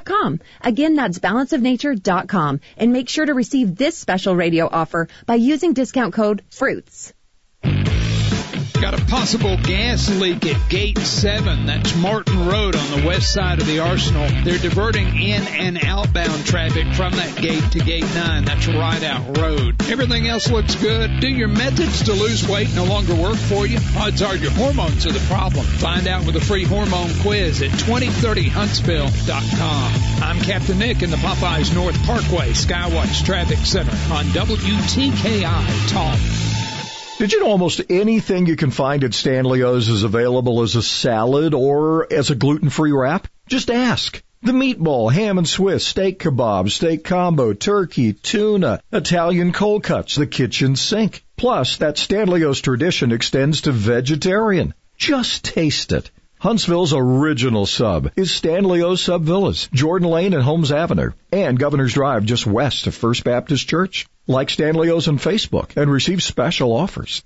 balanceofnature.com. Again, that's balanceofnature.com. And make sure to receive this special radio offer by using discount code FRUITS. Got a possible gas leak at Gate 7. That's Martin Road on the west side of the Arsenal. They're diverting in and outbound traffic from that gate to Gate 9. That's Rideout Road. Everything else looks good. Do your methods to lose weight no longer work for you? Odds are your hormones are the problem. Find out with a free hormone quiz at 2030huntsville.com. I'm Captain Nick in the Popeyes North Parkway Skywatch Traffic Center on WTKI Talk. Did you know almost anything you can find at Stanley's is available as a salad or as a gluten-free wrap? Just ask. The meatball, ham and Swiss, steak kebab, steak combo, turkey, tuna, Italian cold cuts, the kitchen sink. Plus, that Stanley's tradition extends to vegetarian. Just taste it. Huntsville's original sub is Stanley's Sub Villas, Jordan Lane and Holmes Avenue, and Governor's Drive just west of First Baptist Church. Like Stanley O's on Facebook and receive special offers.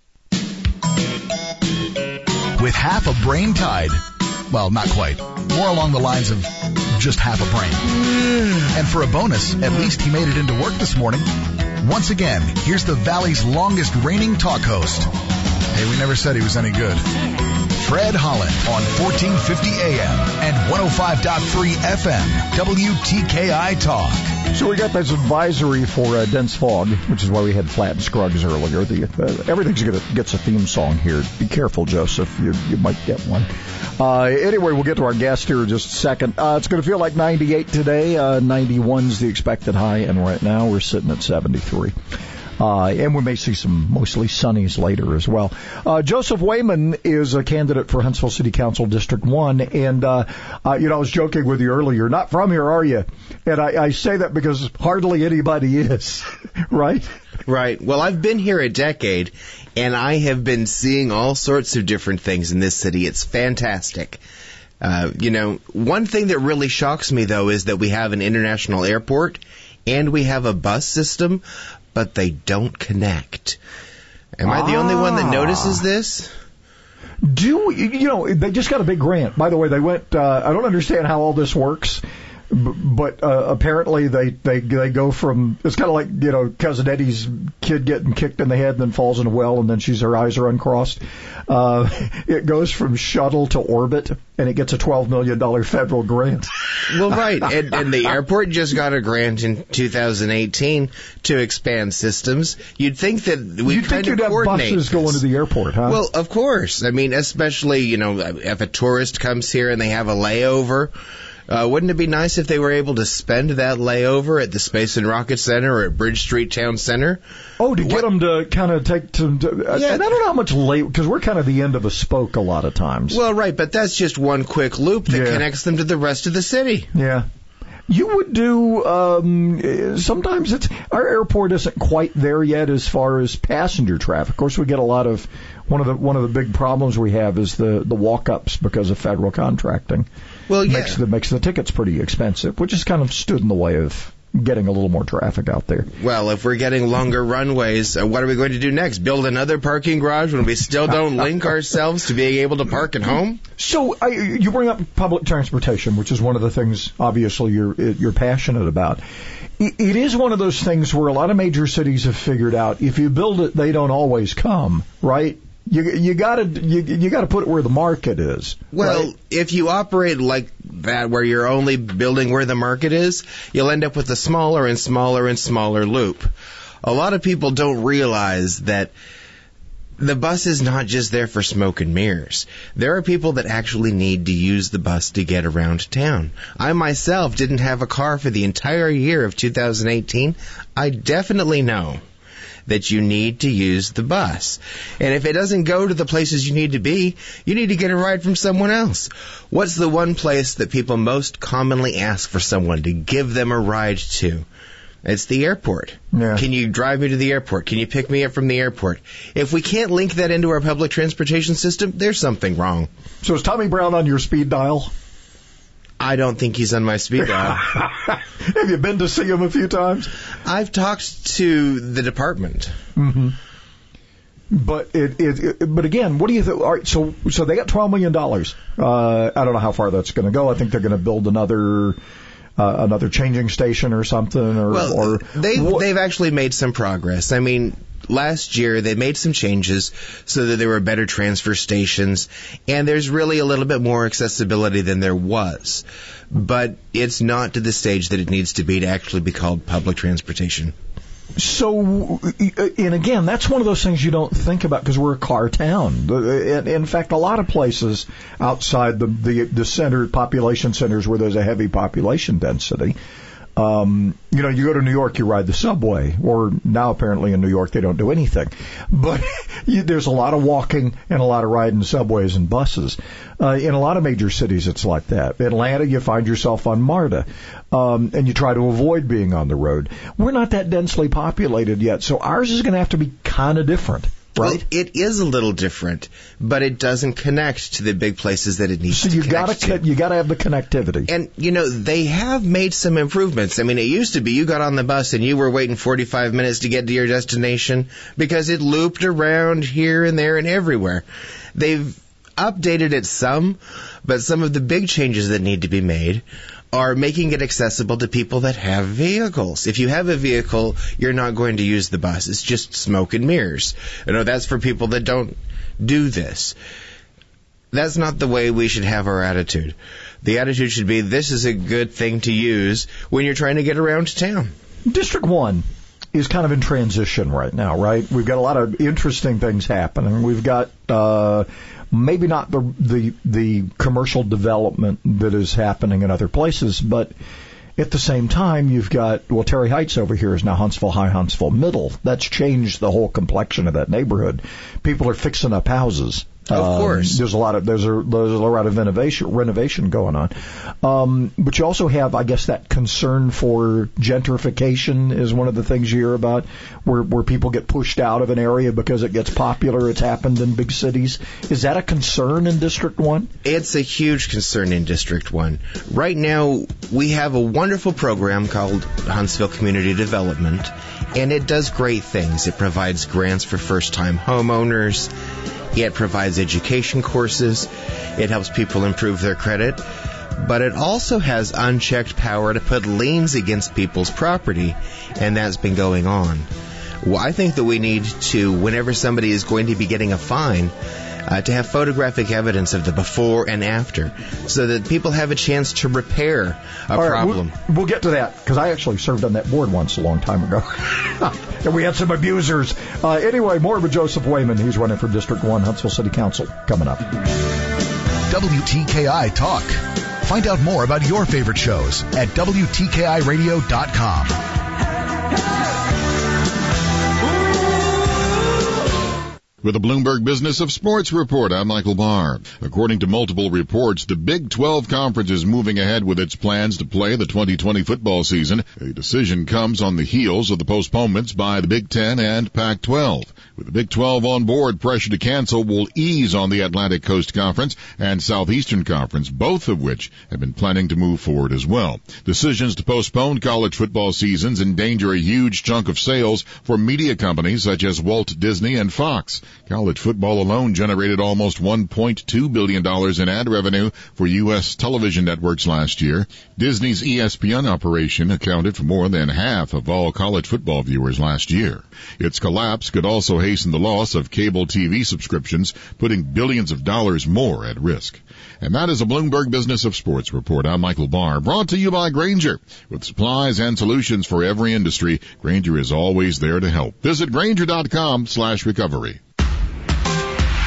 With half a brain tied, well, not quite, more along the lines of just half a brain. And for a bonus, at least he made it into work this morning. Once again, here's the Valley's longest reigning talk host. Hey, we never said he was any good. Fred Holland on 1450 AM and 105.3 FM, WTKI Talk. So we got this advisory for uh, dense fog, which is why we had flat and scrugs earlier. The, uh, everything's gonna gets a theme song here. Be careful, Joseph. You you might get one. Uh, anyway, we'll get to our guest here in just a second. Uh, it's going to feel like 98 today. Uh, 91's the expected high, and right now we're sitting at 73. Uh, and we may see some mostly sunnies later as well. Uh, Joseph Wayman is a candidate for Huntsville City Council District 1. And, uh, uh, you know, I was joking with you earlier. Not from here, are you? And I, I say that because hardly anybody is, right? Right. Well, I've been here a decade and I have been seeing all sorts of different things in this city. It's fantastic. Uh, you know, one thing that really shocks me though is that we have an international airport and we have a bus system, but they don't connect. Am I the only one that notices this? Do you know they just got a big grant? By the way, they went. Uh, I don't understand how all this works, but uh, apparently they they they go from. It's kind of like you know cousin Eddie's kid getting kicked in the head and then falls in a well and then she's her eyes are uncrossed. Uh, it goes from shuttle to orbit and it gets a twelve million dollar federal grant. Well, right, and, and the airport just got a grant in 2018 to expand systems. You'd think that we You'd kind think you'd of have coordinate buses going to the airport, huh? Well, of course. I mean, especially, you know, if a tourist comes here and they have a layover, uh, wouldn't it be nice if they were able to spend that layover at the Space and Rocket Center or at Bridge Street Town Center? Oh, to get them to kind of take to, to Yeah. and I don't know how much late because we're kind of the end of a spoke a lot of times. Well, right, but that's just one quick loop that Yeah. connects them to the rest of the city. yeah. You would do um sometimes it's our airport isn't quite there yet as far as passenger traffic. Of course we get a lot of one of the one of the big problems we have is the the walk ups because of federal contracting. Well, yeah. Makes the makes the tickets pretty expensive, which has kind of stood in the way of getting a little more traffic out there. Well, if we're getting longer runways, uh, what are we going to do next? Build another parking garage when we still don't link ourselves to being able to park at home? So I, you bring up public transportation, which is one of the things obviously you're you're passionate about. It it is one of those things where a lot of major cities have figured out if you build it, they don't always come, right? You you got to you, you got to put it where the market is. Well, right? if you operate like that, where you're only building where the market is, you'll end up with a smaller and smaller and smaller loop. A lot of people don't realize that the bus is not just there for smoke and mirrors. There are people that actually need to use the bus to get around town. I myself didn't have a car for the entire year of 2018. I definitely know that you need to use the bus. And if it doesn't go to the places you need to be, you need to get a ride from someone else. What's the one place that people most commonly ask for someone to give them a ride to? It's the airport. Yeah. Can you drive me to the airport? Can you pick me up from the airport? If we can't link that into our public transportation system, there's something wrong. So is Tommy Brown on your speed dial? I don't think he's on my speed dial. Have you been to see him a few times? I've talked to the department. But it, it, it but again, what do you think? All right, so so they got twelve million dollars. Uh, I don't know how far that's going to go. I think they're going to build another uh, another changing station or something? Or, Well, or they've what- they've actually made some progress. I mean, last year they made some changes so that there were better transfer stations, and there's really a little bit more accessibility than there was. But it's not to the stage that it needs to be to actually be called public transportation. So, and again, that's one of those things you don't think about because we're a car town. In fact, a lot of places outside the, the the center population centers where there's a heavy population density, um, you know, you go to New York, you ride the subway, or now apparently in New York they don't do anything. But you, there's a lot of walking and a lot of riding subways and buses. Uh, in a lot of major cities, it's like that. Atlanta, you find yourself on MARTA, um, and you try to avoid being on the road. We're not that densely populated yet, so ours is going to have to be kind of different, right? Well, it is a little different, but it doesn't connect to the big places that it needs so to you connect got to. to you got to have the connectivity. And you know they have made some improvements. I mean, it used to be you got on the bus and you were waiting 45 minutes to get to your destination because it looped around here and there and everywhere. They've updated it some, but some of the big changes that need to be made are making it accessible to people that have vehicles. If you have a vehicle, you're not going to use the bus. It's just smoke and mirrors. You know, that's for people that don't do this that's not the way we should have our attitude. The attitude should be this is a good thing to use when you're trying to get around town. District 1 is kind of in transition right now, right? We've got a lot of interesting things happening. We've got uh, maybe not the, the the commercial development that is happening in other places, but at the same time, you've got well, Terry Heights over here is now Huntsville High, Huntsville Middle. That's changed the whole complexion of that neighborhood. People are fixing up houses. Of Um, course. there's a lot of there's a there's a lot of innovation renovation going on, um, but you also have, I guess, that concern for gentrification is one of the things you hear about, where where people get pushed out of an area because it gets popular. It's happened in big cities. Is that a concern in District One? It's a huge concern in District 1. Right now, we have a wonderful program called Huntsville Community Development, and it does great things. It provides grants for first time homeowners, it provides education courses, it helps people improve their credit, but it also has unchecked power to put liens against people's property, and that's been going on. Well, I think that we need to, whenever somebody is going to be getting a fine, uh, to have photographic evidence of the before and after, so that people have a chance to repair a All right, problem. We'll, we'll get to that because I actually served on that board once a long time ago, and we had some abusers. Uh, anyway, more with Joseph Wayman. He's running for District One, Huntsville City Council, coming up. WTKI Talk. Find out more about your favorite shows at WTKIRadio.com. With a Bloomberg Business of Sports report, I'm Michael Barr. According to multiple reports, the Big 12 Conference is moving ahead with its plans to play the 2020 football season. A decision comes on the heels of the postponements by the Big 10 and Pac-12. With the Big 12 on board, pressure to cancel will ease on the Atlantic Coast Conference and Southeastern Conference, both of which have been planning to move forward as well. Decisions to postpone college football seasons endanger a huge chunk of sales for media companies such as Walt Disney and Fox. College football alone generated almost $1.2 billion in ad revenue for U.S. television networks last year. Disney's ESPN operation accounted for more than half of all college football viewers last year. Its collapse could also hasten the loss of cable TV subscriptions, putting billions of dollars more at risk. And that is a Bloomberg Business of Sports report. I'm Michael Barr, brought to you by Grainger. With supplies and solutions for every industry, Grainger is always there to help. Visit Grainger.com slash recovery.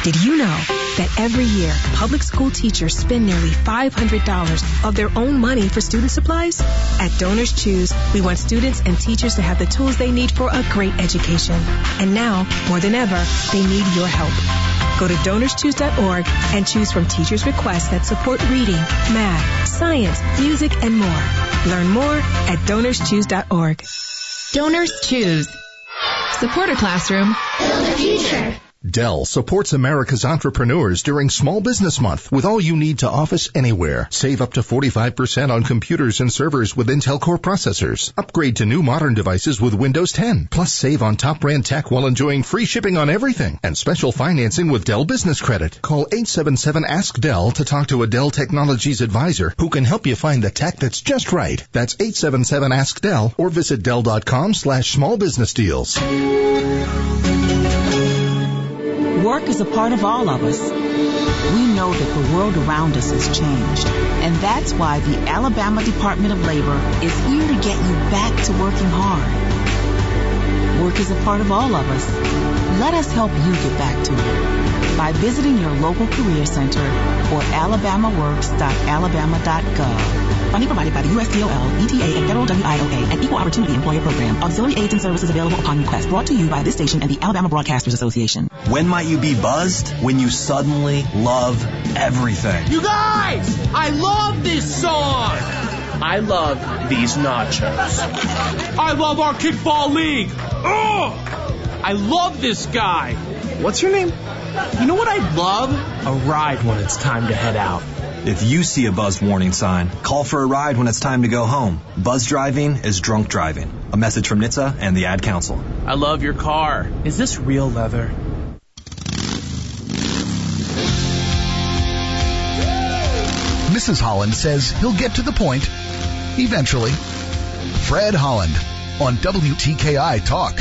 Did you know that every year public school teachers spend nearly $500 of their own money for student supplies? At Donors Choose, we want students and teachers to have the tools they need for a great education. And now, more than ever, they need your help. Go to donorschoose.org and choose from teachers' requests that support reading, math, science, music, and more. Learn more at donorschoose.org. Donors choose. Support a classroom. Build a future. Dell supports America's entrepreneurs during Small Business Month with all you need to office anywhere. Save up to 45% on computers and servers with Intel Core processors. Upgrade to new modern devices with Windows 10. Plus save on top brand tech while enjoying free shipping on everything and special financing with Dell Business Credit. Call 877 Ask Dell to talk to a Dell Technologies advisor who can help you find the tech that's just right. That's 877 Ask Dell or visit Dell.com slash small business deals. Work is a part of all of us. We know that the world around us has changed, and that's why the Alabama Department of Labor is here to get you back to working hard. Work is a part of all of us. Let us help you get back to it by visiting your local career center or alabamaworks.alabama.gov. Funding provided by the USDOL, ETA, and Federal WIOA and Equal Opportunity Employer Program. Auxiliary aids and services available upon request. Brought to you by this station and the Alabama Broadcasters Association. When might you be buzzed? When you suddenly love everything. You guys! I love this song! I love these nachos. I love our kickball league. Oh! I love this guy. What's your name? You know what I'd love? A ride when it's time to head out. If you see a buzz warning sign, call for a ride when it's time to go home. Buzz driving is drunk driving. A message from NHTSA and the Ad Council. I love your car. Is this real leather? Mrs. Holland says he'll get to the point eventually. Fred Holland on WTKI Talk.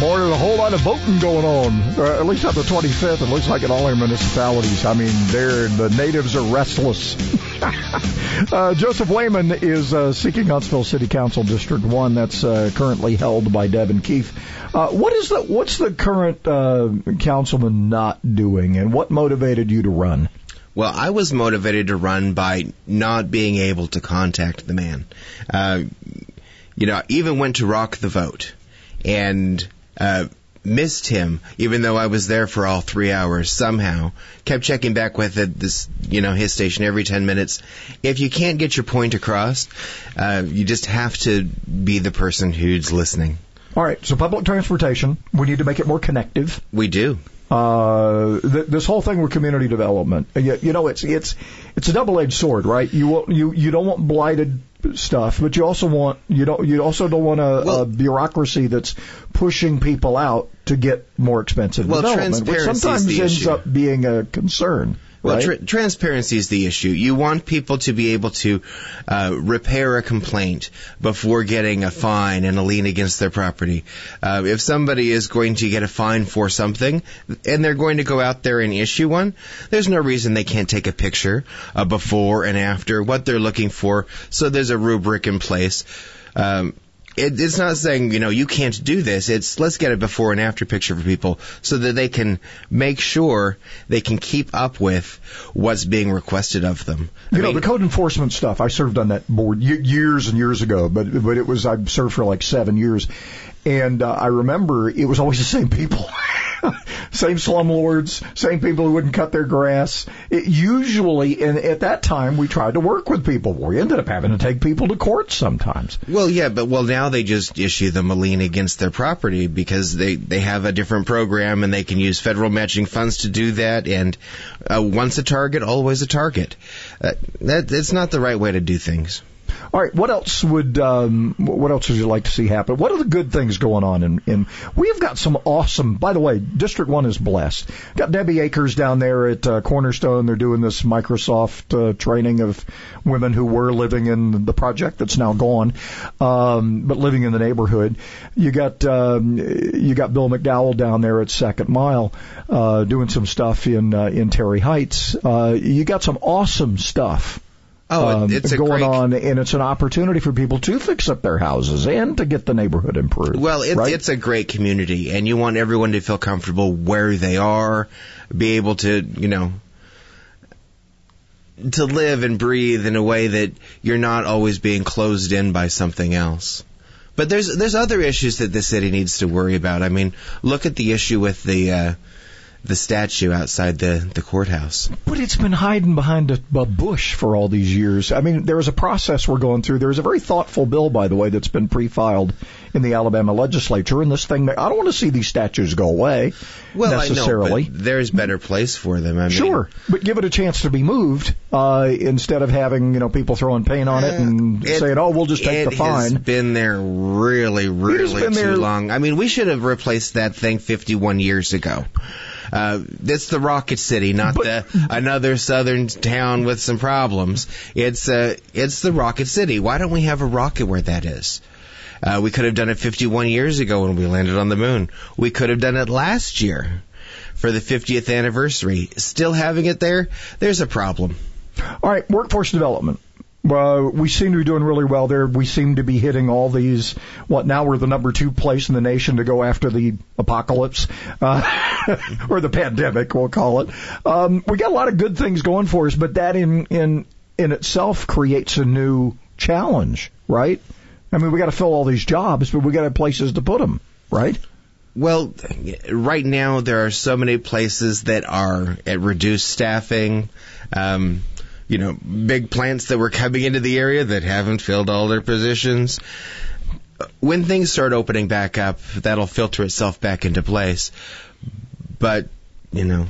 Boy, there's a whole lot of voting going on. Uh, at least on the 25th, it looks like in all our municipalities. I mean, they're, the natives are restless. uh, Joseph Wayman is uh, seeking Huntsville City Council District 1. That's uh, currently held by Devyn Keith. Uh, what is the, what's the current uh, councilman not doing, and what motivated you to run? Well, I was motivated to run by not being able to contact the man. Uh, you know, I even went to rock the vote and uh, missed him, even though I was there for all three hours. Somehow, kept checking back with it, this, you know, his station every ten minutes. If you can't get your point across, uh, you just have to be the person who's listening. All right, so public transportation, we need to make it more connective. We do. Uh, th- this whole thing with community development, you, you know, it's it's it's a double-edged sword, right? You you you don't want blighted stuff, but you also want you don't you also don't want a, Well- a bureaucracy that's pushing people out to get more expensive Well, development, which sometimes the ends issue. up being a concern. Well, right? tra- transparency is the issue. You want people to be able to uh, repair a complaint before getting a fine and a lien against their property. Uh, if somebody is going to get a fine for something and they're going to go out there and issue one, there's no reason they can't take a picture uh, before and after what they're looking for. So there's a rubric in place. Um, it, it's not saying you know you can't do this. It's let's get a before and after picture for people so that they can make sure they can keep up with what's being requested of them. You know, the code enforcement stuff, I served on that board y- years and years ago, but, but it was, I served for like seven years. And uh, I remember it was always the same people. same slumlords, same people who wouldn't cut their grass. It usually, and at that time, we tried to work with people. We ended up having to take people to court sometimes. Well, yeah, but well now they just issue them a lien against their property because they they have a different program and they can use federal matching funds to do that. And uh, once a target, always a target. Uh, that it's not the right way to do things. All right, what else would um, what else would you like to see happen? What are the good things going on? In, in we've got some awesome. By the way, District One is blessed. Got Debbie Akers down there at uh, Cornerstone. They're doing this Microsoft uh, training of women who were living in the project that's now gone, um, but living in the neighborhood. You got um, you got Bill McDowell down there at Second Mile uh, doing some stuff in uh, in Terry Heights. Uh, you got some awesome stuff Oh, um, it's going great- on, and it's an opportunity for people to fix up their houses and to get the neighborhood improved. Well, it, right? it's a great community, and you want everyone to feel comfortable where they are, be able to, you know, to live and breathe in a way that you're not always being closed in by something else. But there's there's other issues that the city needs to worry about. I mean, look at the issue with the uh, the statue outside the the courthouse. But it's been hiding behind a, a bush for all these years. I mean, there is a process we're going through. There's a very thoughtful bill, by the way, that's been pre-filed in the Alabama legislature. And this thing, I don't want to see these statues go away Well, necessarily. I know, but there's better place for them. I mean, Sure, but give it a chance to be moved uh, instead of having you know people throwing paint on it and It- saying, "Oh, we'll just take the fine." It's been there really, really too there- long. I mean, we should have replaced that thing 51 years ago. Uh, it's the Rocket City, not the another southern town with some problems. It's uh, it's the Rocket City. Why don't we have a rocket where that is? Uh, we could have done it 51 years ago when we landed on the moon. We could have done it last year for the 50th anniversary. Still having it there, there's a problem. All right, workforce development. Uh, we seem to be doing really well there. We seem to be hitting all these. What now? We're the number two place in the nation to go after the apocalypse uh, or the pandemic, we'll call it. Um, we got a lot of good things going for us, but that in in in itself creates a new challenge, right? I mean, we got to fill all these jobs, but we got to have places to put them, right? Well, right now there are so many places that are at reduced staffing. Um, you know, big plants that were coming into the area that haven't filled all their positions. When things start opening back up, that'll filter itself back into place. But, you know,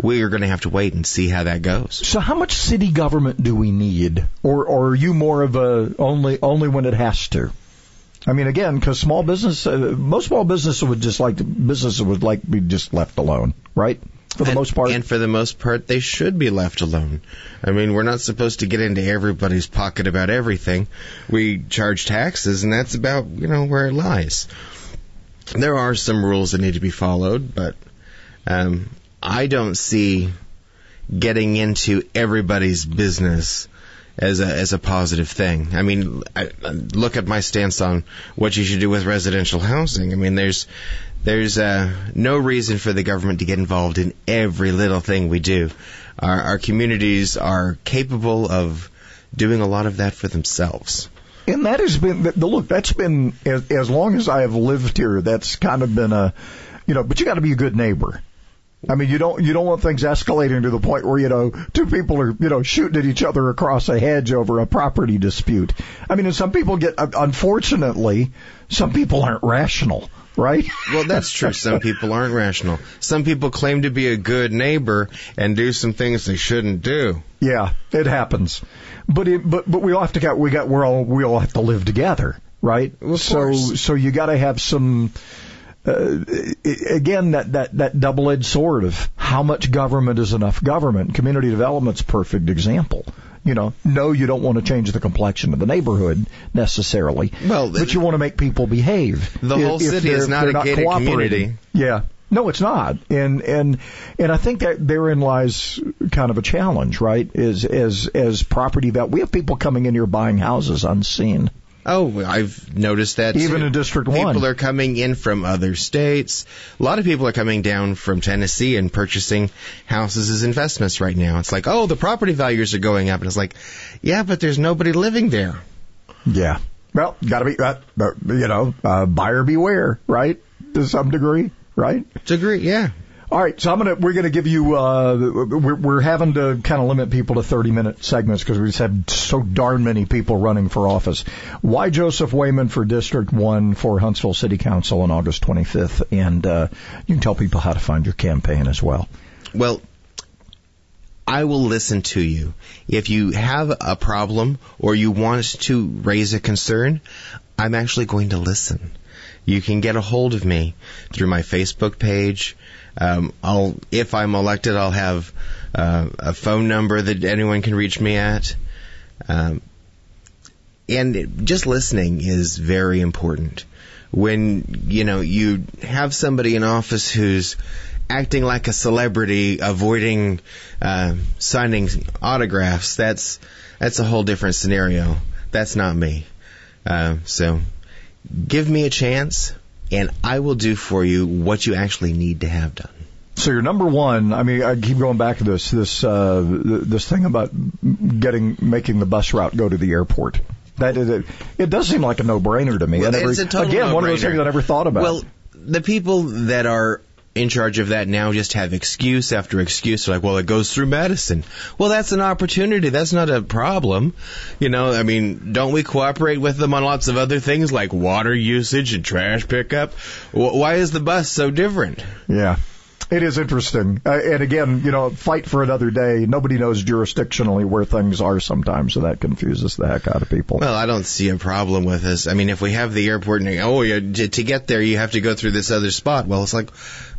we are going to have to wait and see how that goes. So, how much city government do we need, or or are you more of a only only when it has to? I mean, again, because small business, uh, most small businesses would just like businesses would like be just left alone, right? For the and, most part, And for the most part, they should be left alone. I mean, we're not supposed to get into everybody's pocket about everything. We charge taxes, and that's about, you know, where it lies. There are some rules that need to be followed, but um, I don't see getting into everybody's business as a as a positive thing. I mean, I, I look at my stance on what you should do with residential housing. I mean, there's there's uh, no reason for the government to get involved in every little thing we do. Our, our communities are capable of doing a lot of that for themselves. and that has been look. That's been as, as long as I have lived here. That's kind of been a, you know. But you got to be a good neighbor. I mean, you don't you don't want things escalating to the point where you know two people are you know shooting at each other across a hedge over a property dispute. I mean, and some people get unfortunately, some people aren't rational, right? Well, that's true. Some people aren't rational. Some people claim to be a good neighbor and do some things they shouldn't do. Yeah, it happens. But it, but but we all have to get we got we're all we all have to live together, right? Of so course. so you got to have some. Uh, again, that, that, that double-edged sword of how much government is enough government. Community development's a perfect example. You know, no, you don't want to change the complexion of the neighborhood necessarily, Well, but you want to make people behave. The If- whole city is not a gated cooperating. community. Yeah. No, it's not. And and and I think that therein lies kind of a challenge, right? Is as as property that we have people coming in here buying houses unseen. Oh, I've noticed that Even too. in District people 1. People are coming in from other states. A lot of people are coming down from Tennessee and purchasing houses as investments right now. It's like, oh, the property values are going up, and it's like, yeah, but there's nobody living there. Yeah. Well, got to be, uh, you know, uh, buyer beware, right? To some degree, right? To degree, yeah. All right, so I'm gonna we're gonna give you uh we're we're having to kind of limit people to 30 minute segments because we just had so darn many people running for office. Why Joseph Wayman for District One for Huntsville City Council on August 25th, and uh, you can tell people how to find your campaign as well. Well, I will listen to you. If you have a problem or you want to raise a concern, I'm actually going to listen. You can get a hold of me through my Facebook page. Um, I'll, if I'm elected, I'll have uh, a phone number that anyone can reach me at. Um, and just listening is very important. When you know you have somebody in office who's acting like a celebrity, avoiding uh, signing autographs, that's that's a whole different scenario. That's not me. Uh, so give me a chance, and I will do for you what you actually need to have done. So your number one, I mean, I keep going back to this this uh, this thing about getting making the bus route go to the airport. That is, it, it does seem like a no brainer to me. Well, never, it's a total again, one of those things I never thought about. Well, the people that are in charge of that now just have excuse after excuse. Like, well, it goes through Madison. Well, that's an opportunity. That's not a problem. You know, I mean, don't we cooperate with them on lots of other things like water usage and trash pickup? Why is the bus so different? Yeah. It is interesting. Uh, and again, you know, fight for another day. Nobody knows jurisdictionally where things are sometimes, so that confuses the heck out of people. Well, I don't see a problem with this. I mean, if we have the airport and, oh, to get there, you have to go through this other spot. Well, it's like,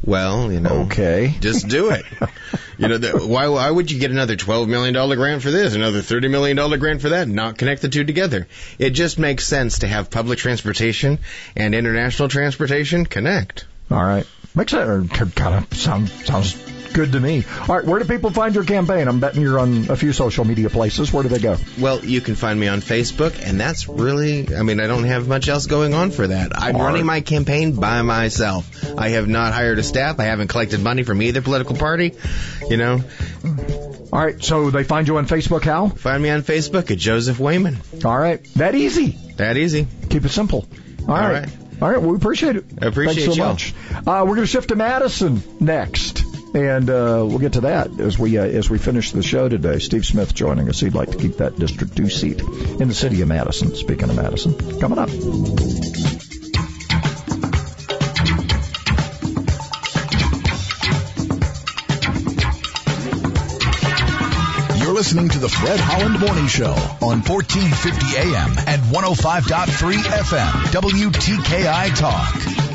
well, you know, okay, just do it. you know, the, why why would you get another twelve million dollar grant for this, another thirty million dollar grant for that, and not connect the two together? It just makes sense to have public transportation and international transportation connect. All right. Makes that kind of sound sounds good to me. All right, where do people find your campaign? I'm betting you're on a few social media places. Where do they go? Well, you can find me on Facebook, and that's really, I mean, I don't have much else going on for that. I'm All running my campaign by myself. I have not hired a staff. I haven't collected money from either political party. You know. All right, so they find you on Facebook, how? Find me on Facebook at Joseph Wayman. All right, that easy. That easy. Keep it simple. All, All right. right. All right, well, we appreciate it. I appreciate Thanks so y'all. much. Uh, we're going to shift to Madison next, and uh, we'll get to that as we uh, as we finish the show today. Steve Smith joining us. He'd like to keep that District Two seat in the city of Madison. Speaking of Madison, coming up. You're listening to the Fred Holland Morning Show on 1450 AM and 105.3 FM, WTKI Talk.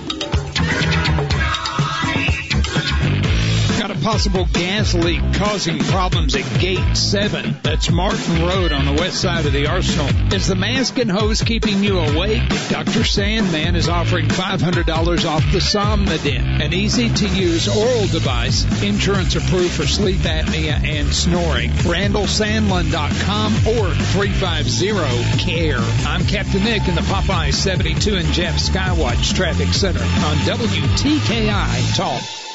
Possible gas leak causing problems at Gate 7. That's Martin Road on the west side of the Arsenal. Is the mask and hose keeping you awake? Dr. Sandlin is offering $500 off the Somnodent, an easy to use oral device, insurance approved for sleep apnea and snoring. RandallSandlin.com or 350-CARE. I'm Captain Nick in the Popeye 72 and Jeff Skywatch Traffic Center on WTKI Talk.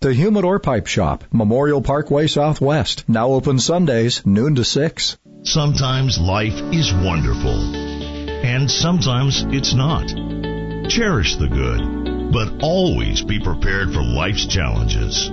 The Humidor Pipe Shop, Memorial Parkway Southwest. Now open Sundays, noon to 6. Sometimes life is wonderful, and sometimes it's not. Cherish the good, but always be prepared for life's challenges.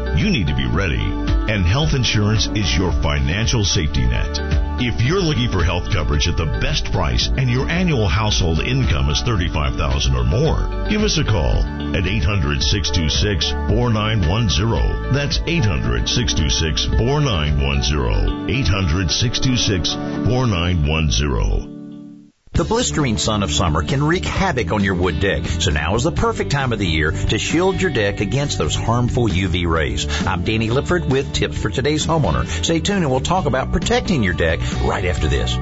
you need to be ready, and health insurance is your financial safety net. If you're looking for health coverage at the best price and your annual household income is 35,000 or more, give us a call at 800-626-4910. That's 800-626-4910. 800-626-4910. The blistering sun of summer can wreak havoc on your wood deck, so now is the perfect time of the year to shield your deck against those harmful UV rays. I'm Danny Lipford with tips for today's homeowner. Stay tuned and we'll talk about protecting your deck right after this.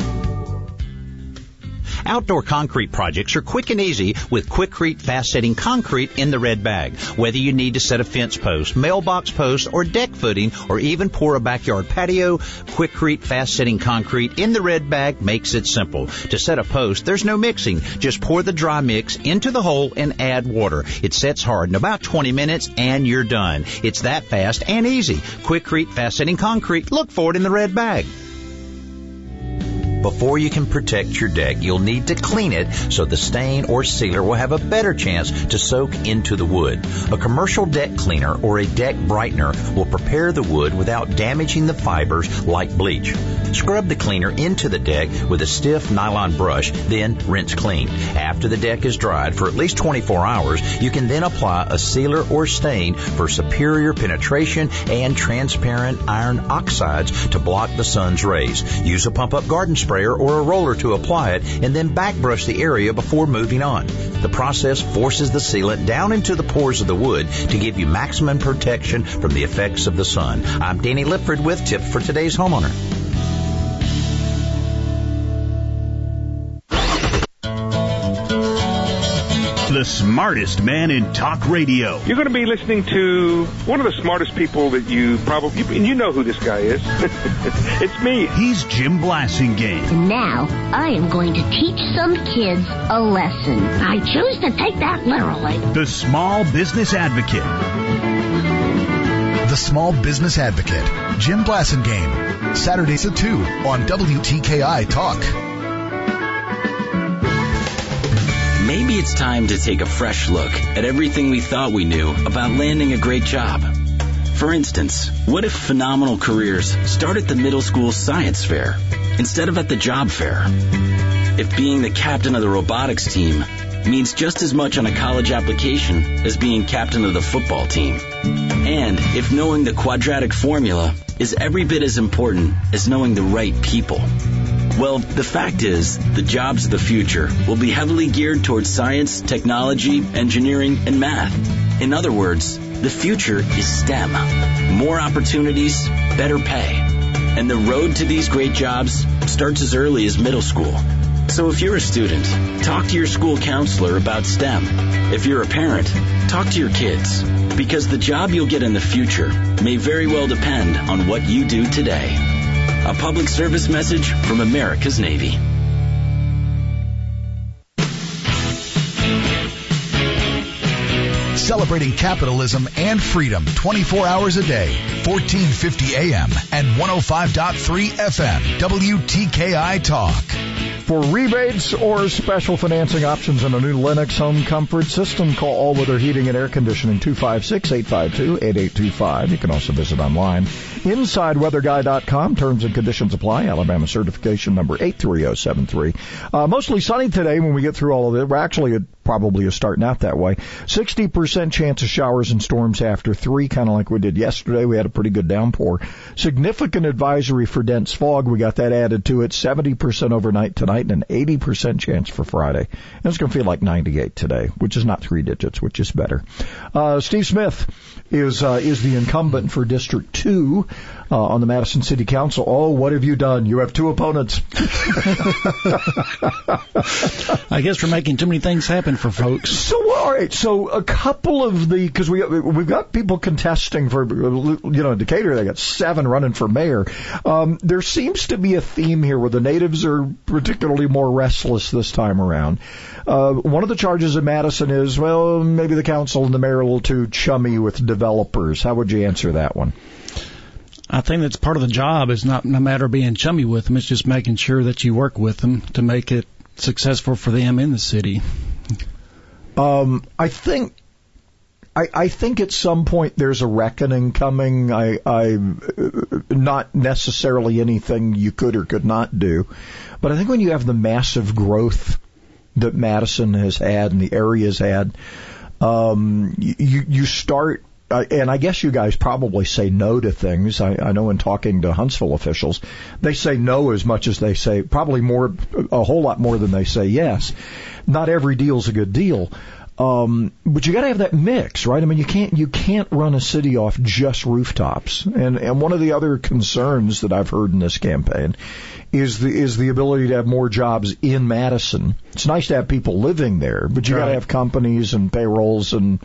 Outdoor concrete projects are quick and easy with Quikrete fast setting concrete in the red bag. Whether you need to set a fence post, mailbox post, or deck footing, or even pour a backyard patio, Quikrete fast setting concrete in the red bag makes it simple. To set a post, there's no mixing. Just pour the dry mix into the hole and add water. It sets hard in about 20 minutes and you're done. It's that fast and easy. Quikrete fast setting concrete. Look for it in the red bag. Before you can protect your deck, you'll need to clean it so the stain or sealer will have a better chance to soak into the wood. A commercial deck cleaner or a deck brightener will prepare the wood without damaging the fibers like bleach. Scrub the cleaner into the deck with a stiff nylon brush, then rinse clean. After the deck is dried for at least 24 hours, you can then apply a sealer or stain for superior penetration and transparent iron oxides to block the sun's rays. Use a pump up garden sprayer or a roller to apply it and then back brush the area before moving on. The process forces the sealant down into the pores of the wood to give you maximum protection from the effects of the sun. I'm Danny Lipford with tips for today's homeowner. The smartest man in talk radio. You're going to be listening to one of the smartest people that you probably, and you know who this guy is. it's me. He's Jim Blasingame. And now I am going to teach some kids a lesson. I choose to take that literally. The Small Business Advocate. The Small Business Advocate, Jim Blasingame. Saturdays at 2 on WTKI Talk. Maybe it's time to take a fresh look at everything we thought we knew about landing a great job. For instance, what if phenomenal careers start at the middle school science fair instead of at the job fair? If being the captain of the robotics team means just as much on a college application as being captain of the football team. And if knowing the quadratic formula is every bit as important as knowing the right people. Well, the fact is, the jobs of the future will be heavily geared towards science, technology, engineering, and math. In other words, the future is STEM. More opportunities, better pay. And the road to these great jobs starts as early as middle school. So if you're a student, talk to your school counselor about STEM. If you're a parent, talk to your kids. Because the job you'll get in the future may very well depend on what you do today. A public service message from America's Navy. Celebrating capitalism and freedom 24 hours a day, 1450 AM and 105.3 FM, WTKI Talk. For rebates or special financing options on a new Lennox home comfort system, call All Weather Heating and Air Conditioning 256-852-8825. You can also visit online. InsideWeatherGuy.com. Terms and conditions apply. Alabama certification number 83073. Uh, mostly sunny today when we get through all of it. We're actually probably is starting out that way. 60% chance of showers and storms after 3, kind of like we did yesterday. We had a pretty good downpour. Significant advisory for dense fog. We got that added to it. 70% overnight tonight and an 80% chance for Friday. And it's going to feel like 98 today, which is not three digits, which is better. Uh, Steve Smith is, uh, is the incumbent for District 2 uh, on the Madison City Council. Oh, what have you done? You have two opponents. I guess we're making too many things happen for folks. So, all right. So, a couple of the because we we've got people contesting for you know Decatur. They got seven running for mayor. Um, there seems to be a theme here where the natives are particularly more restless this time around. Uh, one of the charges in Madison is well, maybe the council and the mayor are a little too chummy with developers. How would you answer that one? I think that's part of the job. Is not no matter being chummy with them. It's just making sure that you work with them to make it successful for them in the city. Um, I think. I, I think at some point there's a reckoning coming. I, I, not necessarily anything you could or could not do, but I think when you have the massive growth that Madison has had and the area has had, um, you you start and I guess you guys probably say no to things. I, I know in talking to Huntsville officials, they say no as much as they say, probably more, a whole lot more than they say yes. Not every deal's a good deal. Um, but you got to have that mix, right? I mean, you can't you can't run a city off just rooftops. And and one of the other concerns that I've heard in this campaign is the is the ability to have more jobs in Madison. It's nice to have people living there, but you got to have companies and payrolls and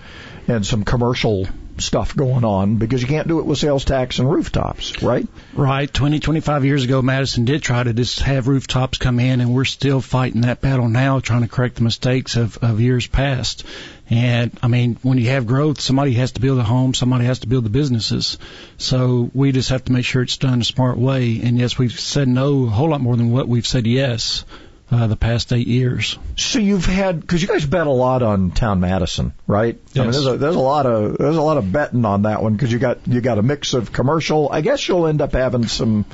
and some commercial stuff going on because you can't do it with sales tax and rooftops, right? Right. 20, 25 years ago, Madison did try to just have rooftops come in, and we're still fighting that battle now, trying to correct the mistakes of, of years past. And I mean, when you have growth, somebody has to build a home, somebody has to build the businesses. So we just have to make sure it's done a smart way. And yes, we've said no a whole lot more than what we've said yes uh, the past eight years. So you've had because you guys bet a lot on Town Madison, right? I mean, there's a there's a lot of there's a lot of betting on that one because you got you got a mix of commercial. I guess you'll end up having some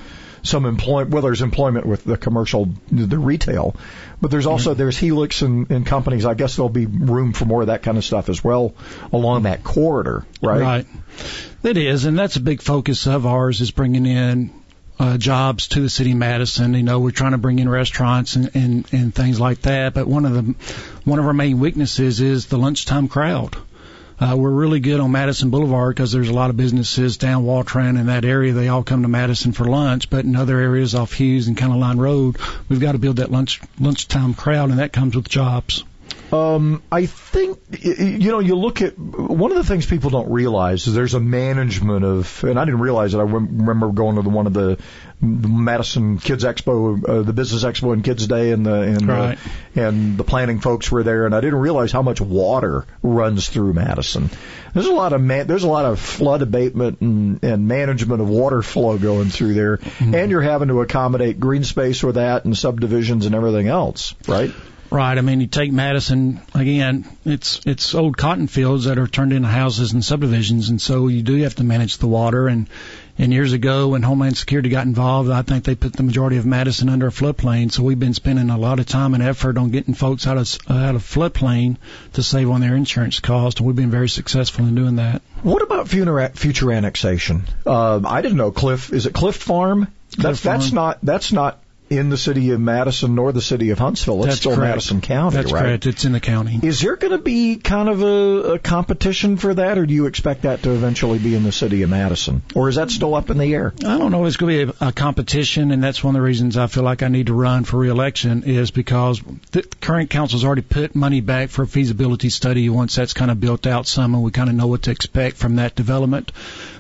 some employment. Well, there's employment with the commercial, the retail, but there's also there's Helix and, and companies. I guess there'll be room for more of that kind of stuff as well along that corridor, right? Right. It is, and that's a big focus of ours is bringing in uh, jobs to the city of Madison. You know, we're trying to bring in restaurants and, and, and things like that. But one of the one of our main weaknesses is the lunchtime crowd. Uh, we're really good on Madison Boulevard because there's a lot of businesses down Waltran in that area. They all come to Madison for lunch, but in other areas off Hughes and County Line Road, we've got to build that lunch lunchtime crowd, and that comes with jobs. Um, I think you know you look at one of the things people don't realize is there's a management of, and I didn't realize it. I remember going to the, one of the the Madison Kids Expo, uh, the Business Expo and Kids Day, and the and Right. the, and the planning folks were there, and I didn't realize how much water runs through Madison. There's a lot of man, there's a lot of flood abatement and, and management of water flow going through there, and you're having to accommodate green space with that and subdivisions and everything else, right? Right. I mean, you take Madison again. It's it's old cotton fields that are turned into houses and subdivisions, and so you do have to manage the water. And and years ago, when Homeland Security got involved, I think they put the majority of Madison under a floodplain. So we've been spending a lot of time and effort on getting folks out of out of floodplain to save on their insurance costs, and we've been very successful in doing that. What about future future annexation? Uh, I didn't know Cliff. Is it Cliff Farm? That's Cliff that's Farm. not that's not in the city of Madison nor the city of Huntsville. It's That's still correct. Madison County, That's right? correct. It's in the county. Is there going to be kind of a, a competition for that, or do you expect that to eventually be in the city of Madison, or is that still up in the air? I don't know. It's going to be a, a competition, and that's one of the reasons I feel like I need to run for reelection is because the current council's already put money back for a feasibility study. Once that's kind of built out some, and we kind of know what to expect from that development,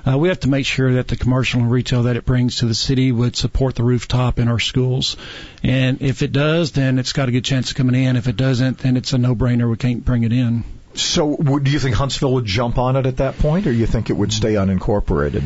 uh, we have to make sure that the commercial and retail that it brings to the city would support the rooftop in our schools. And if it does, then it's got a good chance of coming in. If it doesn't, then it's a no-brainer. We can't bring it in. So, do you think Huntsville would jump on it at that point, or you think it would stay unincorporated?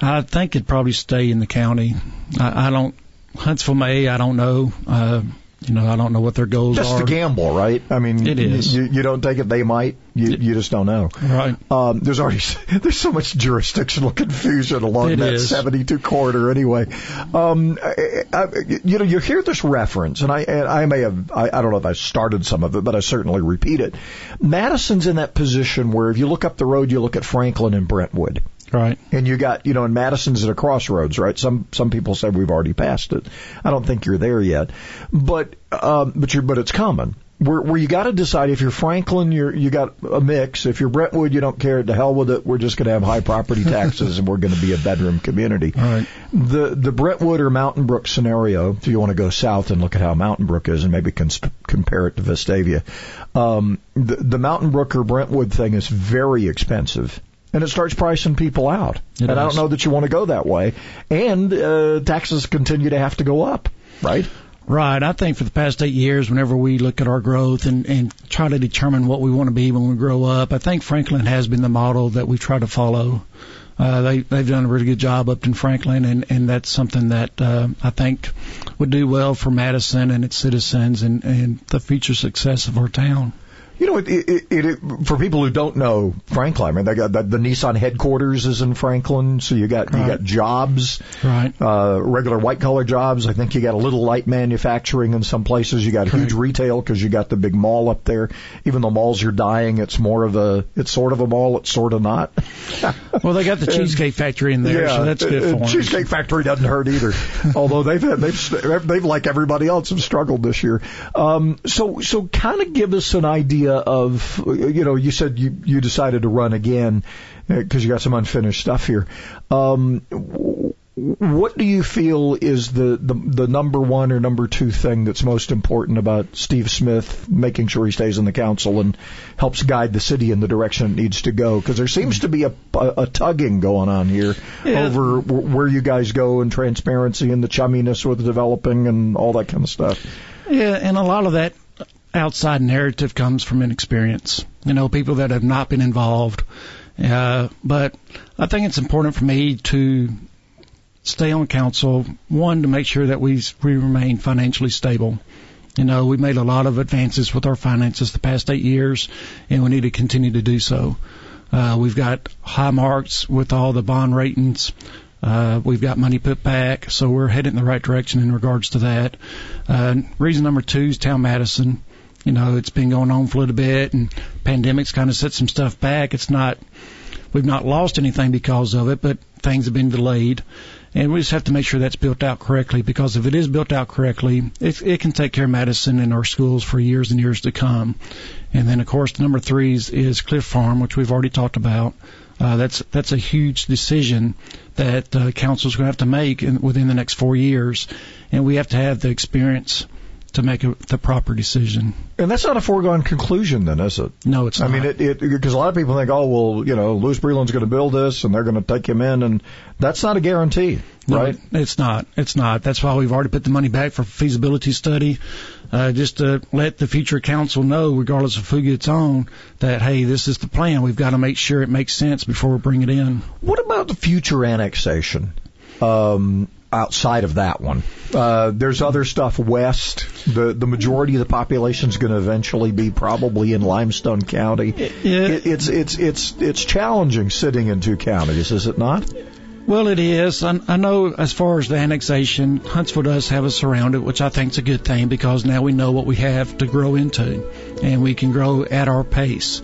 I think it'd probably stay in the county. I, I don't. Huntsville may. I don't know. Uh, you know, I don't know what their goals That's are. a gamble, right? I mean, It is. You, you don't take it; they might. You, you just don't know. Right. Um, there's already there's so much jurisdictional confusion along It that is. 72 corridor. Anyway, um, I, I, you know, you hear this reference, and I and I may have I, I don't know if I started some of it, but I certainly repeat it. Madison's in that position where if you look up the road, you look at Franklin and Brentwood. Right. And you got, you know, and Madison's at a crossroads, right? Some some people say we've already passed it. I don't think you're there yet, but um, but you're but it's coming. Where where you got to decide if you're Franklin, you're you got a mix. If you're Brentwood, you don't care. To hell with it. We're just going to have high property taxes, and we're going to be a bedroom community. Right. The the Brentwood or Mountain Brook scenario, if you want to go south and look at how Mountain Brook is, and maybe cons- compare it to Vestavia, um, the the Mountain Brook or Brentwood thing is very expensive and it starts pricing people out. It and I don't know that you want to go that way. And uh, taxes continue to have to go up, right? Right. I think for the past eight years, whenever we look at our growth and, and try to determine what we want to be when we grow up, I think Franklin has been the model that we try to follow. Uh, they, they've done a really good job up in Franklin, and, and that's something that uh, I think would do well for Madison and its citizens and, and the future success of our town. You know, it, it, it, for people who don't know Franklin, I mean, they got the, the Nissan headquarters is in Franklin, so you got you got jobs, Right. uh, regular white collar jobs. I think you got a little light manufacturing in some places. You got huge retail because you got the big mall up there. Even though malls are dying, it's more of a it's sort of a mall. It's sort of not. Well, they got the Cheesecake Factory in there, yeah, so that's good for them. Cheesecake Factory doesn't hurt either. Although they've had, they've they've like everybody else have struggled this year. Um, so so kind of give us an idea idea of, you know, you said you, you decided to run again because you got some unfinished stuff here. Um, what do you feel is the, the the number one or number two thing that's most important about Steve Smith making sure he stays in the council and helps guide the city in the direction it needs to go? Because there seems to be a, a, a tugging going on here Yeah. over w- where you guys go and transparency and the chumminess with developing and all that kind of stuff. Yeah, and a lot of that outside narrative comes from inexperience. You know, people that have not been involved. Uh, but I think it's important for me to stay on council. One, to make sure that we we remain financially stable. You know, we made a lot of advances with our finances the past eight years, and we need to continue to do so. Uh, we've got high marks with all the bond ratings. Uh, we've got money put back, so we're heading in the right direction in regards to that. Uh, reason number two is Town Madison. You know, it's been going on for a little bit, and pandemics kind of set some stuff back. It's not, we've not lost anything because of it, but things have been delayed. And we just have to make sure that's built out correctly because if it is built out correctly, it, it can take care of Madison and our schools for years and years to come. And then, of course, number three is, is Cliff Farm, which we've already talked about. Uh, that's that's a huge decision that uh, council's going to have to make in, within the next four years, and we have to have the experience to make a, the proper decision. And that's not a foregone conclusion, then, is it? No, it's I not. I mean, it because a lot of people think, oh, well, you know, Louis Breland's going to build this, and they're going to take him in, and that's not a guarantee, No, right? It's not. It's not. That's why we've already put the money back for feasibility study, uh, just to let the future council know, regardless of who gets on, that hey, this is the plan. We've got to make sure it makes sense before we bring it in. What about the future annexation? Um, outside of that one, uh, there's other stuff west. The the majority of the population is going to eventually be probably in Limestone County. It, it's it's it's it's challenging sitting in two counties, is it not? Well, it is. I, I know as far as the annexation, Huntsville does have us surrounded, which I think is a good thing because now we know what we have to grow into, and we can grow at our pace.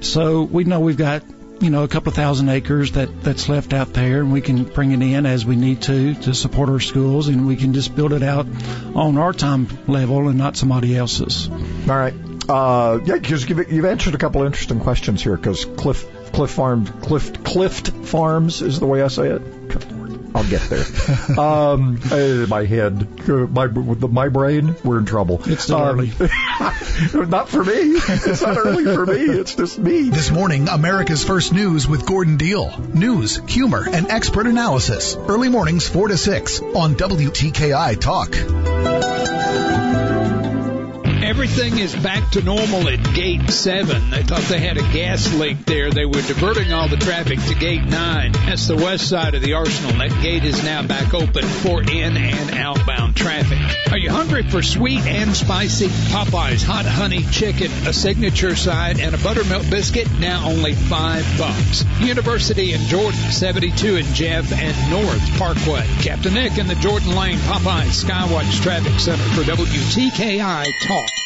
So we know we've got you know a couple of thousand acres that that's left out there, and we can bring it in as we need to to support our schools, and we can just build it out on our time level and not somebody else's. All right. Uh, yeah, because you've, you've answered a couple of interesting questions here. Because Cliff Cliff Farm Cliff Clift Farms is the way I say it. I'll get there. um, my head, uh, my my brain, we're in trouble. It's still early. not for me. It's not early for me. It's just me. This morning, America's First News with Gordon Deal. News, humor, and expert analysis. Early mornings 4 to 6 on WTKI Talk. Everything is back to normal at Gate 7. They thought they had a gas leak there. They were diverting all the traffic to Gate 9. That's the west side of the Arsenal. That gate is now back open for in and outbound traffic. Are you hungry for sweet and spicy? Popeye's Hot Honey Chicken, a signature side, and a buttermilk biscuit, now only five bucks. University in Jordan, 72 in Jeff and North Parkway. Captain Nick in the Jordan Lane Popeyes Skywatch Traffic Center for WTKI Talk.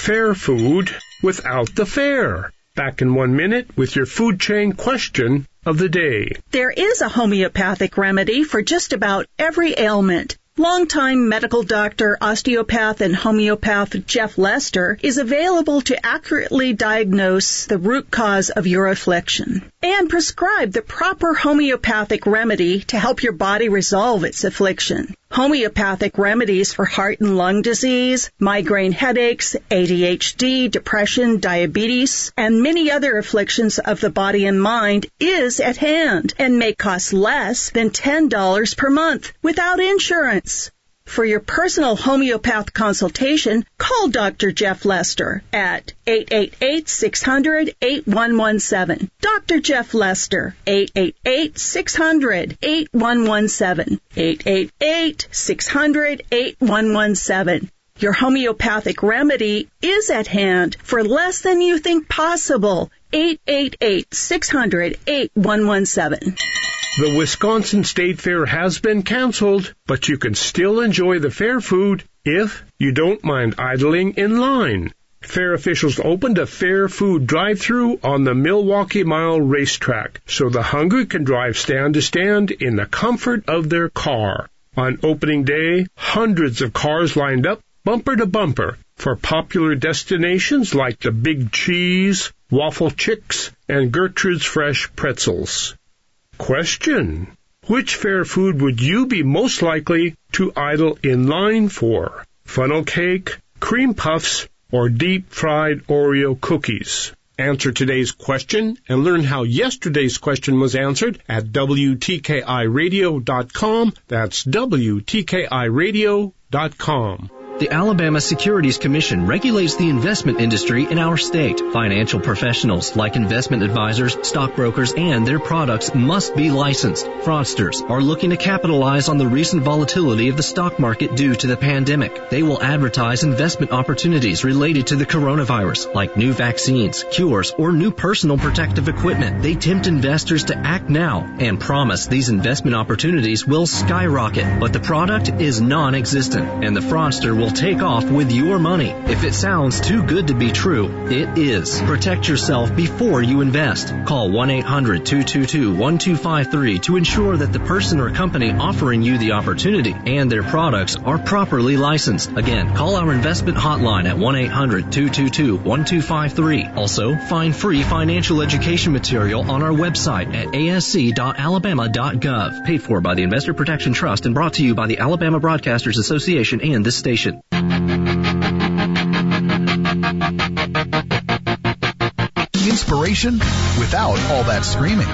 Fair food without the fair. Back in one minute with your food chain question of the day. There is a homeopathic remedy for just about every ailment. Longtime medical doctor, osteopath, and homeopath Jeff Lester is available to accurately diagnose the root cause of your affliction and prescribe the proper homeopathic remedy to help your body resolve its affliction. Homeopathic remedies for heart and lung disease, migraine headaches, ADHD, depression, diabetes, and many other afflictions of the body and mind is at hand and may cost less than $10 per month without insurance. For your personal homeopath consultation, call Dr. Jeff Lester at 888-600-8117. Dr. Jeff Lester, 888-600-8117. 888-600-8117. Your homeopathic remedy is at hand for less than you think possible. 888-600-8117. The Wisconsin State Fair has been canceled, but you can still enjoy the fair food if you don't mind idling in line. Fair officials opened a fair food drive-through on the Milwaukee Mile racetrack so the hungry can drive stand to stand in the comfort of their car. On opening day, hundreds of cars lined up bumper to bumper for popular destinations like the Big Cheese, Waffle Chicks, and Gertrude's Fresh Pretzels. Question. Which fair food would you be most likely to idle in line for? Funnel cake, cream puffs, or deep fried Oreo cookies? Answer today's question and learn how yesterday's question was answered at WTKIRadio.com. That's WTKIRadio.com. The Alabama Securities Commission regulates the investment industry in our state. Financial professionals like investment advisors, stockbrokers, and their products must be licensed. Fraudsters are looking to capitalize on the recent volatility of the stock market due to the pandemic. They will advertise investment opportunities related to the coronavirus, like new vaccines, cures, or new personal protective equipment. They tempt investors to act now and promise these investment opportunities will skyrocket, but the product is non-existent and the fraudster will take off with your money. If it sounds too good to be true, it is. Protect yourself before you invest. Call 1-800-222-1253 to ensure that the person or company offering you the opportunity and their products are properly licensed. Again, call our investment hotline at 1-800-222-1253. Also, find free financial education material on our website at asc.alabama.gov. Paid for by the Investor Protection Trust and brought to you by the Alabama Broadcasters Association and this station. Inspiration without all that screaming.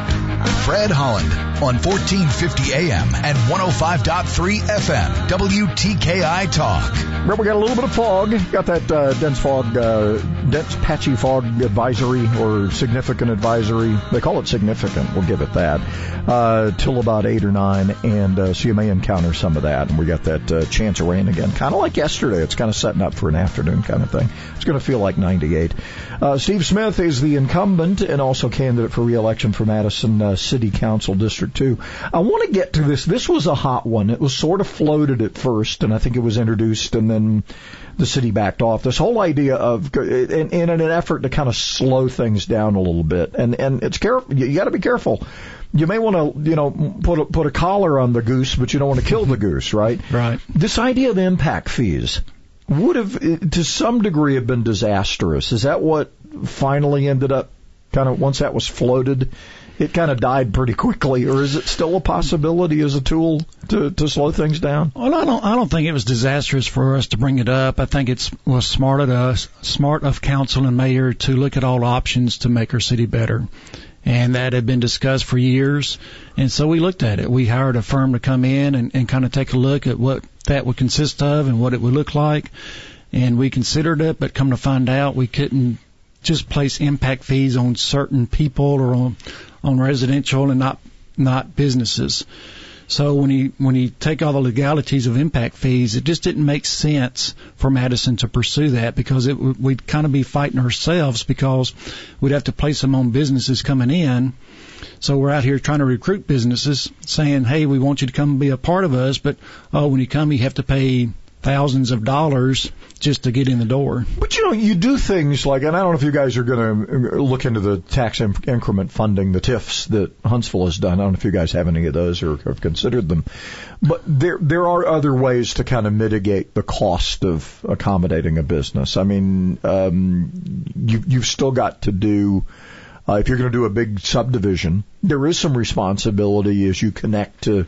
Fred Holland on 1450 AM and 105.3 FM WTKI Talk. Remember, we got a little bit of fog. Got that uh, dense fog, uh, dense patchy fog advisory or significant advisory. They call it significant. We'll give it that. Uh, till about eight or nine, and uh, so you may encounter some of that. And we got that uh, chance of rain again, kind of like yesterday. It's kind of setting up for an afternoon kind of thing. It's going to feel like 98. Uh, Steve Smith is the incumbent and also candidate for reelection for Madison uh, City Council District 2. I want to get to this. This was a hot one. It was sort of floated at first, and I think it was introduced, and then the city backed off. This whole idea of, in, in an effort to kind of slow things down a little bit, and and it's careful. You, you got to be careful. You may want to, you know, put a, put a collar on the goose, but you don't want to kill the goose, right? Right. This idea of impact fees would have, eh, to some degree, have been disastrous. Is that what finally ended up kind of once that was floated? It kind of died pretty quickly, or is it still a possibility as a tool to, to slow things down? Well, I don't. I don't think it was disastrous for us to bring it up. I think it was smart of us, smart of council and mayor to look at all options to make our city better and that had been discussed for years. And so we looked at it. We hired a firm to come in and, and kind of take a look at what that would consist of and what it would look like. And we considered it, but come to find out we couldn't just place impact fees on certain people or on, on residential and not, not businesses. So when you when you take all the legalities of impact fees, it just didn't make sense for Madison to pursue that because it we'd kind of be fighting ourselves because we'd have to place them on businesses coming in. So we're out here trying to recruit businesses, saying, "Hey, we want you to come be a part of us, but oh, when you come, you have to pay thousands of dollars just to get in the door. But you know, you do things like, and I don't know if you guys are going to look into the tax increment funding, the TIFs that Huntsville has done. I don't know if you guys have any of those or have considered them. But there there are other ways to kind of mitigate the cost of accommodating a business. I mean, um, you you've still got to do. Uh, if you're going to do a big subdivision, there is some responsibility as you connect to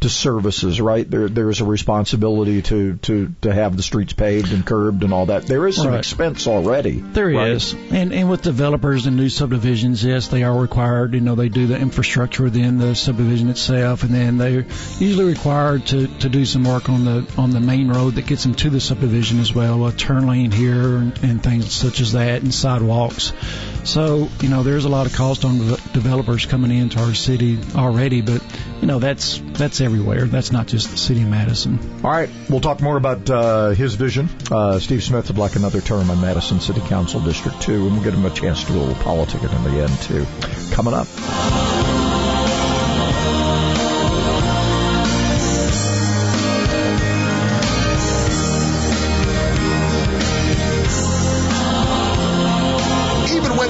to services, right? There there is a responsibility to to to have the streets paved and curbed and all that. There is some right. expense already. There right? is, and and with developers and new subdivisions, yes, they are required. You know, they do the infrastructure within the subdivision itself, and then they're usually required to to do some work on the on the main road that gets them to the subdivision as well, a turn lane here and, and things such as that, and sidewalks. So you know, there's a lot of cost on the developers coming into our city already, but you know that's that's everywhere. That's not just the city of Madison. All right, we'll talk more about uh, his vision. Uh, Steve Smith would like another term on Madison City Council District 2, and we'll get him a chance to do a little politicking in the end, too. Coming up.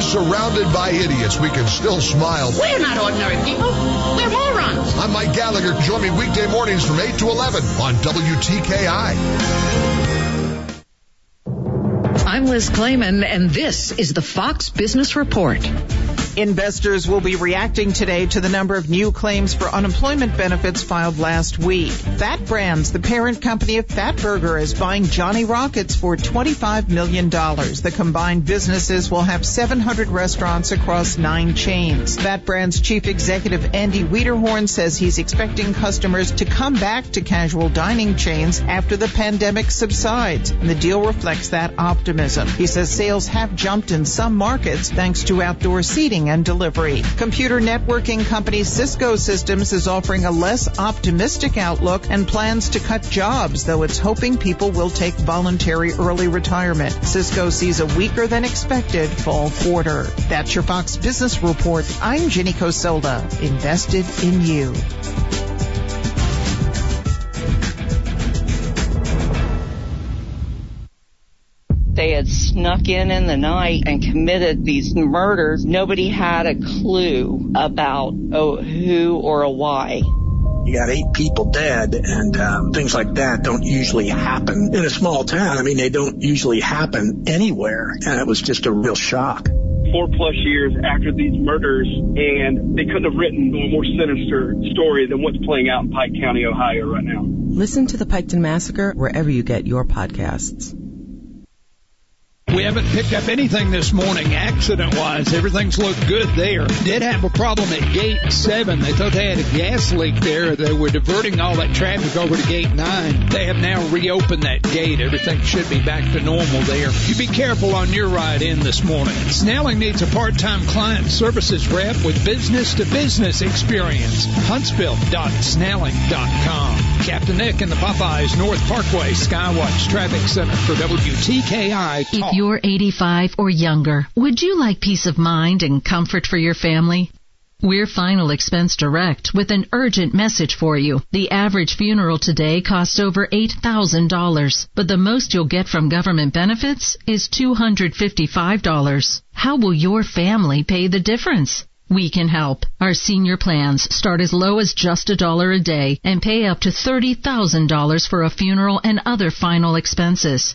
Surrounded by idiots, we can still smile. We're not ordinary people. We're morons. I'm Mike Gallagher. Join me weekday mornings from 8 to 11 on WTKI. I'm Liz Claman, and this is the Fox Business Report. Investors will be reacting today to the number of new claims for unemployment benefits filed last week. Fat Brands, the parent company of Fatburger, is buying Johnny Rockets for $25 million. The combined businesses will have 700 restaurants across nine chains. Fat Brands chief executive Andy Wiederhorn says he's expecting customers to come back to casual dining chains after the pandemic subsides. And the deal reflects that optimism. He says sales have jumped in some markets thanks to outdoor seating and delivery. Computer networking company Cisco Systems is offering a less optimistic outlook and plans to cut jobs, though it's hoping people will take voluntary early retirement. Cisco sees a weaker than expected fall quarter. That's your Fox Business Report. I'm Jenny Coselda, invested in you. They had snuck in in the night and committed these murders. Nobody had a clue about oh, who or a why. You got eight people dead, and um, things like that don't usually happen in a small town. I mean, they don't usually happen anywhere, and it was just a real shock four plus years after these murders, and they couldn't have written a more sinister story than what's playing out in Pike County, Ohio right now. Listen to the Piketon Massacre wherever you get your podcasts. We haven't picked up anything this morning accident wise. Everything's looked good there. Did have a problem at gate seven. They thought they had a gas leak there. They were diverting all that traffic over to gate nine. They have now reopened that gate. Everything should be back to normal there. You be careful on your ride in this morning. Snelling needs a part-time client services rep with business to business experience. Huntsville.snelling.com. Captain Nick and the Popeyes North Parkway Skywatch Traffic Center for WTKI. Talk you're 85 or younger, would you like peace of mind and comfort for your family? We're Final Expense Direct with an urgent message for you. The average funeral today costs over $8,000, but the most you'll get from government benefits is $255. How will your family pay the difference? We can help. Our senior plans start as low as just a dollar a day and pay up to $30,000 for a funeral and other final expenses.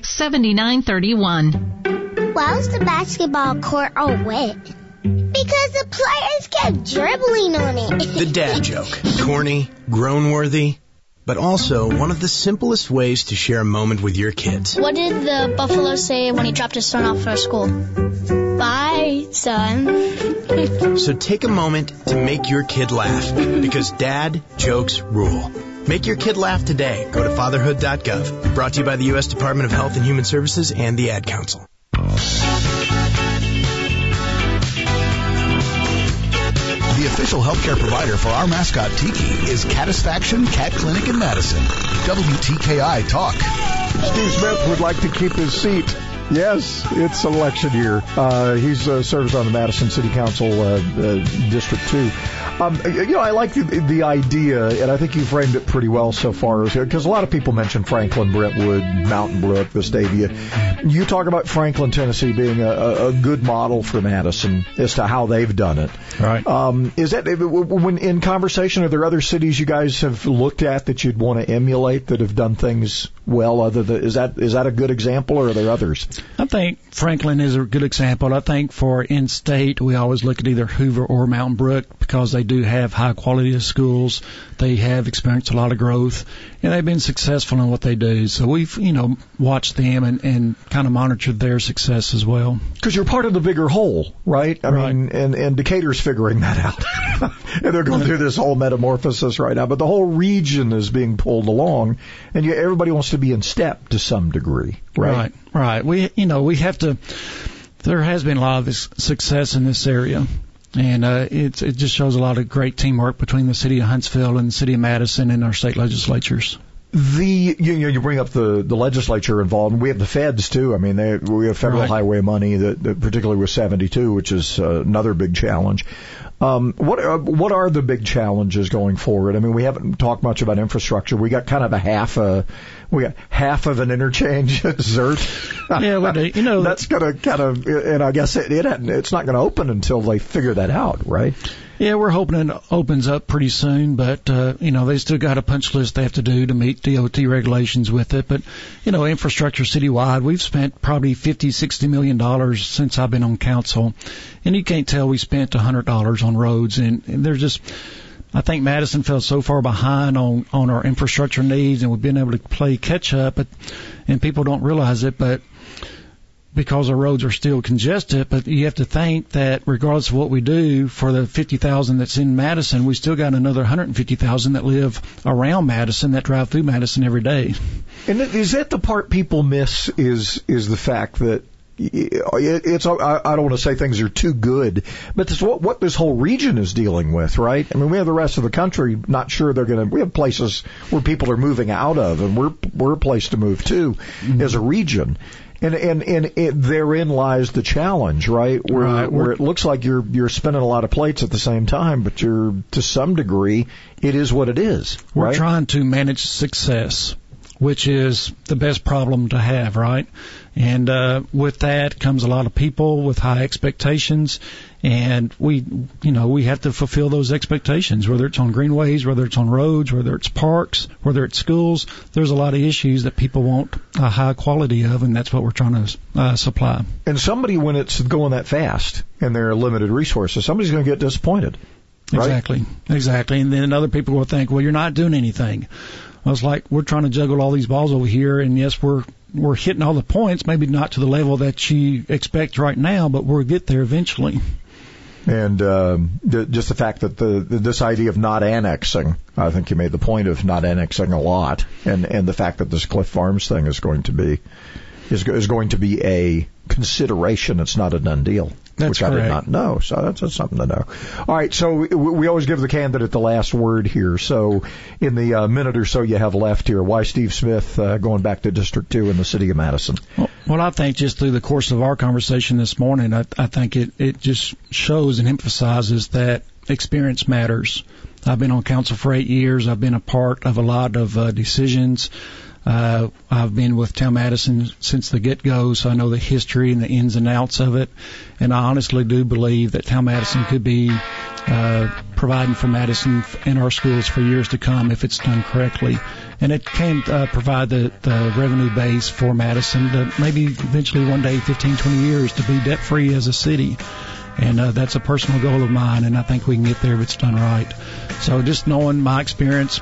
800-526-7931. Why was the basketball court all wet? Because the players kept dribbling on it. the dad joke. Corny, grown worthy, but also one of the simplest ways to share a moment with your kids. What did the buffalo say when he dropped his son off at school? Bye, son. so take a moment to make your kid laugh because dad jokes rule. Make your kid laugh today. Go to fatherhood.gov. Brought to you by the U.S. Department of Health and Human Services and the Ad Council. The official healthcare provider for our mascot Tiki is Catisfaction Cat Clinic in Madison. WTKI Talk. Steve Smith would like to keep his seat. Yes, it's election year. Uh, he's uh, serves on the Madison City Council uh, uh District 2. Um, you know, I like the, the, idea, and I think you framed it pretty well so far, because a lot of people mention Franklin, Brentwood, Mountain Brook, Vestavia. You talk about Franklin, Tennessee being a, a good model for Madison as to how they've done it. Right. Um, is that when in conversation? Are there other cities you guys have looked at that you'd want to emulate that have done things well? Other than is that is that a good example, or are there others? I think Franklin is a good example. I think for in-state, we always look at either Hoover or Mountain Brook because they do have high quality schools. They have experienced a lot of growth, and they've been successful in what they do. So we've, you know, watched them and, and kind of monitored their success as well. Because you're part of the bigger whole, right? I right. mean, and, and Decatur's figuring that out. and they're going through this whole metamorphosis right now. But the whole region is being pulled along, and you, everybody wants to be in step to some degree, right? Right, right. We, you know, we have to, there has been a lot of success in this area and uh, it it just shows a lot of great teamwork between the city of Huntsville and the city of Madison and our state legislatures. The you know you bring up the the legislature involved. And We have the feds too. I mean, they, we have federal Right. highway money that, that particularly with 72, which is uh, another big challenge. Um, what are, what are the big challenges going forward? I mean, we haven't talked much about infrastructure. We got kind of a half a we got half of an interchange at Zierdt. Yeah, well, you know that's gonna kind of, and I guess it, it it's not going to open until they figure that out, right? Yeah, we're hoping it opens up pretty soon, but uh, you know they still got a punch list they have to do to meet DOT regulations with it. But you know, infrastructure citywide, we've spent probably fifty, sixty million dollars since I've been on council, and you can't tell we spent a hundred dollars on roads, and, and there's just. I think Madison fell so far behind on on our infrastructure needs, and we've been able to play catch up, but and people don't realize it, but because our roads are still congested, but you have to think that regardless of what we do for the 50,000 that's in Madison, we still got another 150,000 that live around Madison that drive through Madison every day. And is that the part people miss? Is is the fact that it's I I don't want to say things are too good, but this what what this whole region is dealing with, right? I mean, we have the rest of the country not sure they're going to. We have places where people are moving out of, and we're we're a place to move to mm-hmm. as a region. And and and it, therein lies the challenge, right? Where Right. where it looks like you're you're spinning a lot of plates at the same time, but you're to some degree it is what it is, We're right? trying to manage success, which is the best problem to have, right? And uh, with that comes a lot of people with high expectations, and we, you know, we have to fulfill those expectations. Whether it's on greenways, whether it's on roads, whether it's parks, whether it's schools, there's a lot of issues that people want a high quality of, and that's what we're trying to uh, supply. And somebody, when it's going that fast and there are limited resources, somebody's going to get disappointed. Right? Exactly, exactly. And then other people will think, well, you're not doing anything. I was like, we're trying to juggle all these balls over here, and yes, we're we're hitting all the points, maybe not to the level that you expect right now, but we'll get there eventually. And um, the, just the fact that the, the this idea of not annexing, I think you made the point of not annexing a lot, and and the fact that this Cliff Farms thing is going to be is is going to be a consideration. It's not a done deal. That's which I did not know, so that's, that's something to know. All right, so we, we always give the candidate the last word here. So, in the uh, minute or so you have left here, why Steve Smith uh, going back to District Two in the city of Madison? Well, I think just through the course of our conversation this morning, I, I think it, it just shows and emphasizes that experience matters. I've been on council for eight years. I've been a part of a lot of uh, decisions. Uh, I've been with Town Madison since the get-go, so I know the history and the ins and outs of it. And I honestly do believe that Town Madison could be uh, providing for Madison in our schools for years to come if it's done correctly. And it can uh, provide the, the revenue base for Madison to maybe eventually one day, 15, 20 years, to be debt-free as a city. And uh, that's a personal goal of mine, and I think we can get there if it's done right. So just knowing my experience,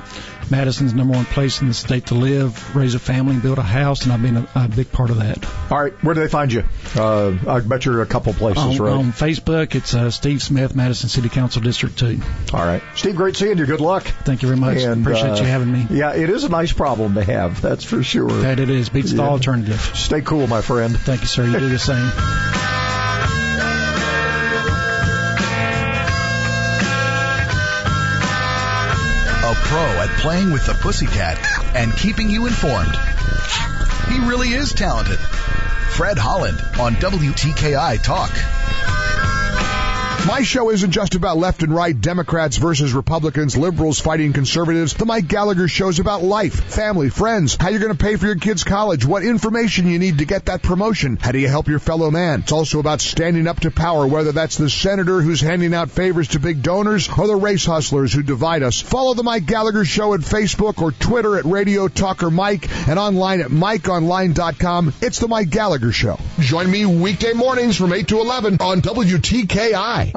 Madison's number one place in the state to live, raise a family, and build a house, and I've been a, a big part of that. All right, where do they find you? Uh, I bet you're a couple places, on, right? on Facebook, it's uh, Steve Smith, Madison City Council District 2. All right. Steve, great seeing you. Good luck. Thank you very much. And, Appreciate uh, you having me. Yeah, it is a nice problem to have. That's for sure. That it is. Beats the alternative. Stay cool, my friend. Thank you, sir. You do the same. A pro at playing with the pussycat and keeping you informed. He really is talented. Fred Holland on WTKI Talk. My show isn't just about left and right, Democrats versus Republicans, liberals fighting conservatives. The Mike Gallagher show's about life, family, friends, how you're going to pay for your kids' college, what information you need to get that promotion, how do you help your fellow man. It's also about standing up to power, whether that's the senator who's handing out favors to big donors or the race hustlers who divide us. Follow the Mike Gallagher show at Facebook or Twitter at Radio Talker Mike and online at MikeOnline.com. It's the Mike Gallagher show. Join me weekday mornings from 8 to 11 on WTKI.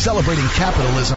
Celebrating capitalism